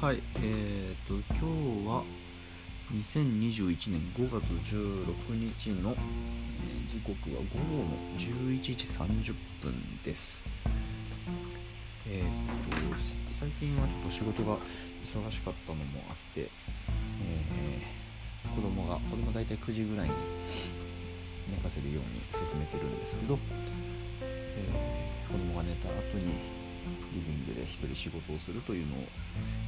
はいえー、と今日は2021年5月16日の、えー時刻は午後の11時30分です。えー、と最近はちょっと仕事が忙しかったのもあって、えー、子供が子供大体9時ぐらいに寝かせるように進めてるんですけど、えー子供が寝た後にリビングで一人仕事をするというのを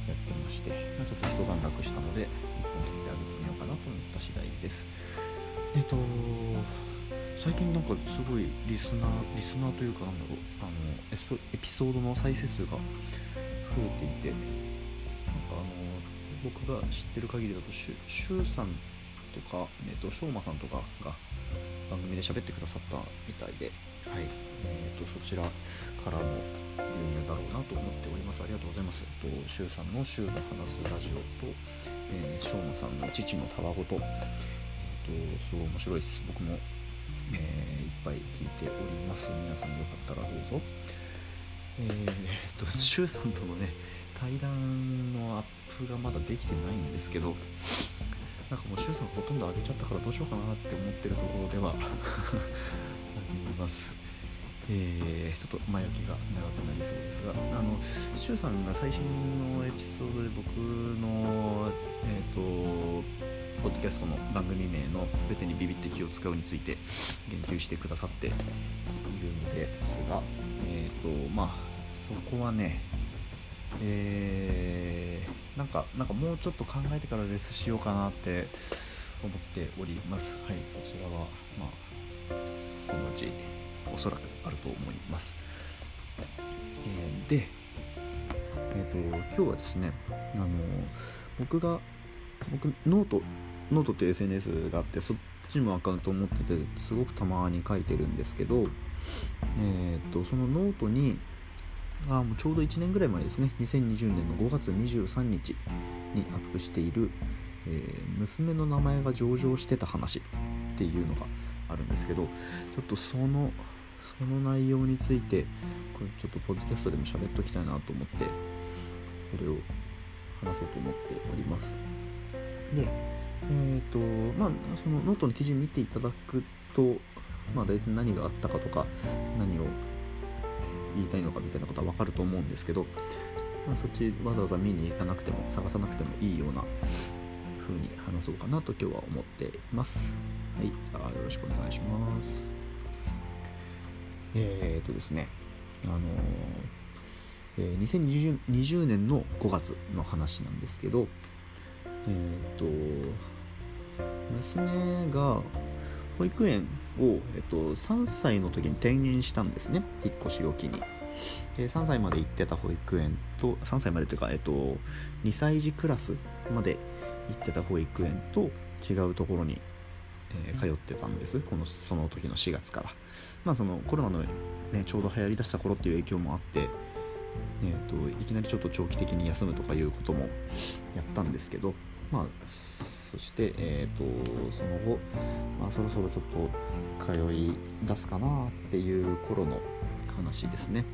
やってまして、まあ、ちょっと一段落したので一本取ってあげてみようかなと思った次第です。えっと最近なんかすごいリスナーリスナーというかなんだろうあのエスエピソードの再生数が増えていてなんかあの僕が知ってる限りだとシュシュウさんとか、えっと、しょうまさんとかが番組で喋ってくださったみたいで、はいえー、とそちらからの流入だろうなと思っております。ありがとうございます。と、シュウさんのシュウの話すラジオと、えー、しょうまさんの父のたわごと、えっと、すごい面白いです。僕も、えーいっぱい聞いております。皆さんよかったらどうぞ。えー、っと、シュウさんとのね、対談のアップがまだできてないんですけど、なんかもうシュウさんほとんど上げちゃったからどうしようかなって思ってるところでは あります。えーちょっと前置きが長くなりそうですが、あの、シュウさんが最新のエピソードで僕の、えっ、と、ポッドキャストの番組名の「すべてにビビって気を使う」について言及してくださっているのですが、えっ、と、まあ、そこはね、えーなんかなんかもうちょっと考えてからレスしようかなって思っております。はいそちらはまあそのうちおそらくあると思います、えーでえっ、と今日はですねあの僕が僕 note note っていう SNS があってそっちもアカウントを持っててすごくたまに書いてるんですけどえっ、とそのノートにあもうちょうど1年ぐらい前ですね。2020年の5月23日にアップしている、えー娘の名前が上場してた話っていうのがあるんですけどちょっとそのその内容についてこれちょっとポッドキャストでも喋っときたいなと思ってそれを話そうと思っております。でえっ、とまあそのノートの記事見ていただくとまあ大体何があったかとか何を言いたいのかみたいなことは分かると思うんですけど、まあ、そっちわざわざ見に行かなくても探さなくてもいいような風に話そうかなと今日は思っています。はい、あよろしくお願いします。えー、っとですね、あのーえー2020 20年の5月の話なんですけど、えーっと娘が保育園を、えっと、3歳の時に転園したんですね。引っ越しを機に。で3歳まで行ってた保育園と3歳までというか、えっと、2歳児クラスまで行ってた保育園と違うところに、えー通ってたんです。このその時の4月から。まあそのコロナの、ね、ちょうど流行りだした頃っていう影響もあって、えー、といきなりちょっと長期的に休むとかいうこともやったんですけどまあそして、えー、とその後、まあ、そろそろちょっと通い出すかなっていう頃の話ですね。で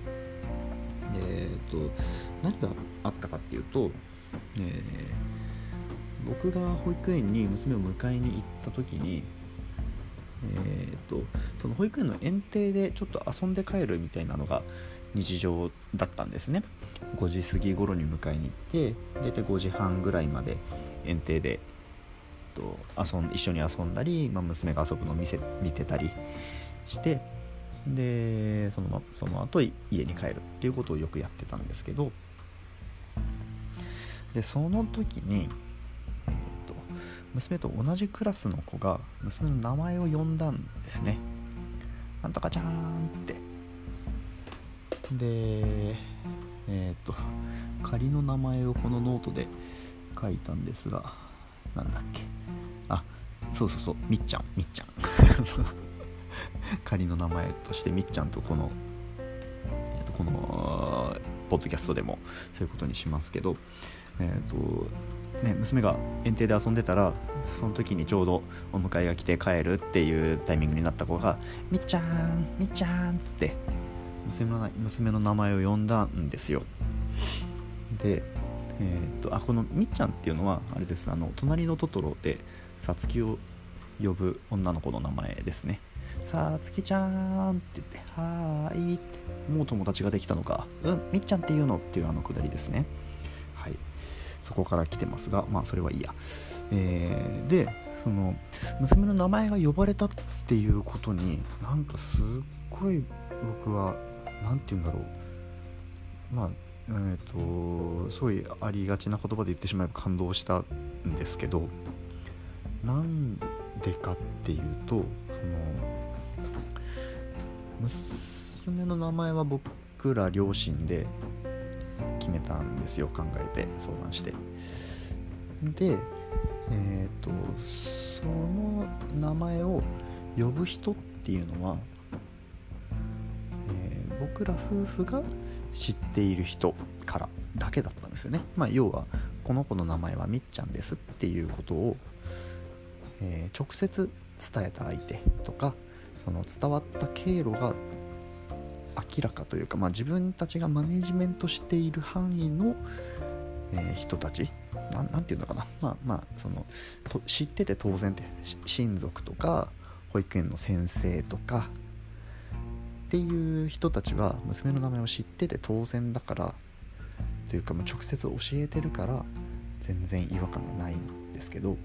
えー、と何があったかっていうと、えー僕が保育園に娘を迎えに行った時に、えー、とその保育園の園庭でちょっと遊んで帰るみたいなのが日常だったんですね5時過ぎ頃に迎えに行って大体5時半ぐらいまで園庭でと遊ん一緒に遊んだり、まあ、娘が遊ぶのを見せ見てたりしてでそのその後家に帰るっていうことをよくやってたんですけどでその時に、えー、と娘と同じクラスの子が娘の名前を呼んだんですね。なんとかちゃーんって。でえっ、と仮の名前をこのノートで書いたんですがなんだっけ？あそうそうそう。みっちゃん。みっちゃん。仮の名前としてみっちゃんとこの、えーとこのポッドキャストでもそういうことにしますけどえっ、とね、娘が園庭で遊んでたらその時にちょうどお迎えが来て帰るっていうタイミングになった子が「みっちゃんみっちゃん」っつって娘の娘の名前を呼んだんですよ。でえー、っとあこのみっちゃんっていうのはあれです。あの隣のトトロでさつきを呼ぶ女の子の名前ですね。さつきちゃんって言ってはーいってもう友達ができたのか。うんみっちゃんっていうのっていうあのくだりですね。はい。そこから来てますがまあそれはいいや。えー、でその娘の名前が呼ばれたっていうことになんかすっごい僕は何て言うんだろう。まあえーと、すごいありがちな言葉で言ってしまえば感動したんですけどなんでかっていうとその娘の名前は僕ら両親で決めたんですよ考えて相談して。でえっ、ー、とその名前を呼ぶ人っていうのは、えー、僕ら夫婦が知っている人からだけだったんですよね。まあ、要はこの子の名前はみっちゃんですっていうことを、えー、直接伝えた相手とかその伝わった経路が明らかというか、まあ、自分たちがマネジメントしている範囲の、えー、人たち何て言うのかなまあまあその知ってて当然って親族とか保育園の先生とかっていう人たちは娘の名前を知ってて当然だからというかもう直接教えてるから全然違和感がないんですけど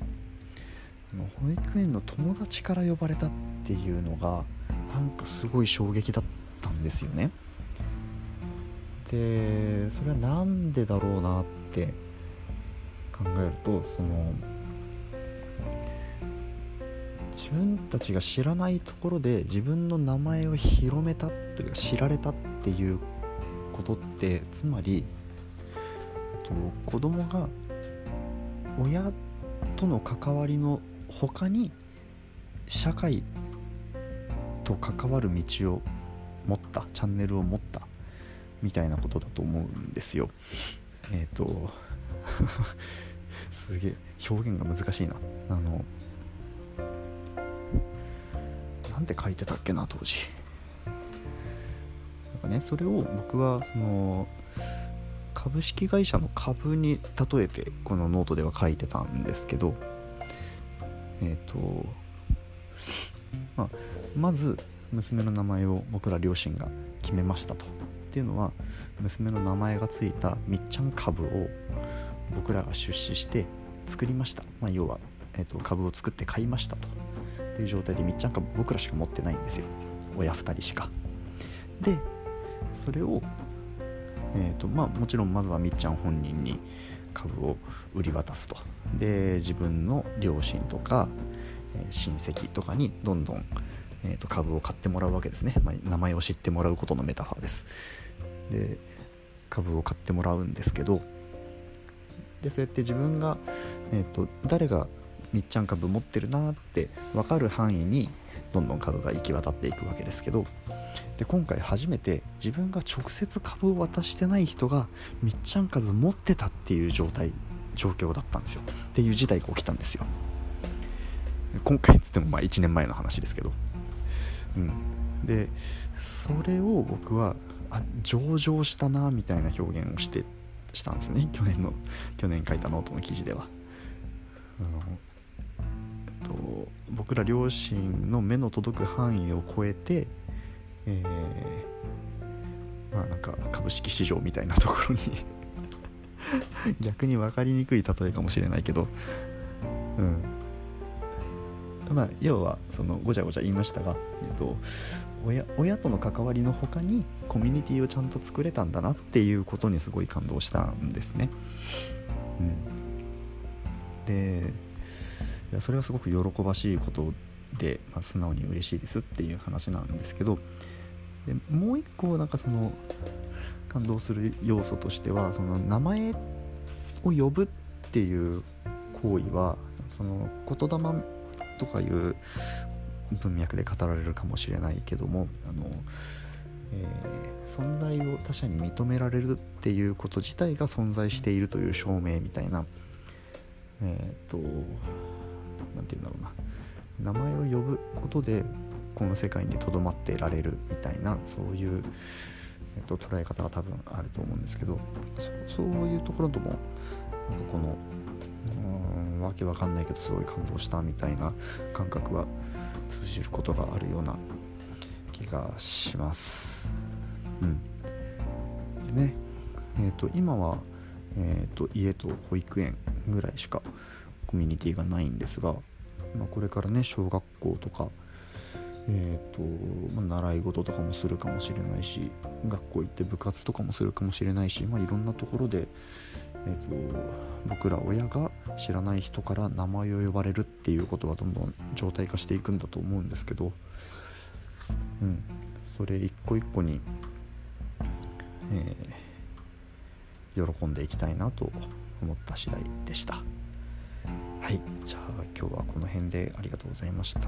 あの保育園の友達から呼ばれたっていうのがなんかすごい衝撃だったんですよね。でそれは何でだろうなって考えるとその自分たちが知らないところで自分の名前を広めたというか知られたっていうことってつまり、えっと、子供が親との関わりの他に社会と関わる道を持ったチャンネルを持ったみたいなことだと思うんですよ。えっ、ー、とすげえ表現が難しいな。あのなんて書いてたっけな当時。なんかねそれを僕はその株式会社の株に例えてこのノートでは書いてたんですけどえっ、ー、とまあ、まず娘の名前を僕ら両親が決めましたと。っていうのは娘の名前がついたみっちゃん株を僕らが出資して作りました、まあ、要は、えーと株を作って買いましたと。っていう状態でみっちゃん株僕らしか持ってないんですよ。親2人しか。でそれをえーとまあ、もちろんまずはみっちゃん本人に株を売り渡すと。で自分の両親とか、えー、親戚とかにどんどん、えーと、株を買ってもらうわけですね、まあ、名前を知ってもらうことのメタファーです。で株を買ってもらうんですけどでそうやって自分が、えーと誰がみっちゃん株持ってるなって分かる範囲にどんどん株が行き渡っていくわけですけどで今回初めて自分が直接株を渡してない人がみっちゃん株持ってたっていう状態状況だったんですよ。っていう事態が起きたんですよ今回つってもまあ1年前の話ですけどうん。でそれを僕はあ上場したなみたいな表現をしてしたんですね。去年の去年書いたノートの記事では。あの僕ら両親の目の届く範囲を超えて、えー、まあなんか株式市場みたいなところに 逆に分かりにくい例えかもしれないけどうんまあ要はそのごちゃごちゃ言いましたが、えっと、親親との関わりの他にコミュニティをちゃんと作れたんだなっていうことにすごい感動したんですね。うん、でいやそれはすごく喜ばしいことで、まあ、素直に嬉しいですっていう話なんですけどでもう一個なんかその感動する要素としてはその名前を呼ぶっていう行為はその言霊とかいう文脈で語られるかもしれないけどもあの、えー、存在を他者に認められるっていうこと自体が存在しているという証明みたいなえっ、と何て言うんだろうな名前を呼ぶことでこの世界にとどまってられるみたいなそういうえーと、捉え方が多分あると思うんですけどそういうところともなんかこのうんわけわかんないけどすごい感動したみたいな感覚は通じることがあるような気がします。うん、でね、えーと、今は、えーと、家と保育園ぐらいしかコミュニティがないんですが、まあ、これからね小学校とかえーとまあ、習い事とかもするかもしれないし学校行って部活とかもするかもしれないし、まあ、いろんなところで、えーと、僕ら親が知らない人から名前を呼ばれるっていうことはどんどん状態化していくんだと思うんですけど、うん、それ一個一個に、えー、喜んでいきたいなと思った次第でした。はい、じゃあ今日はこの辺でありがとうございました。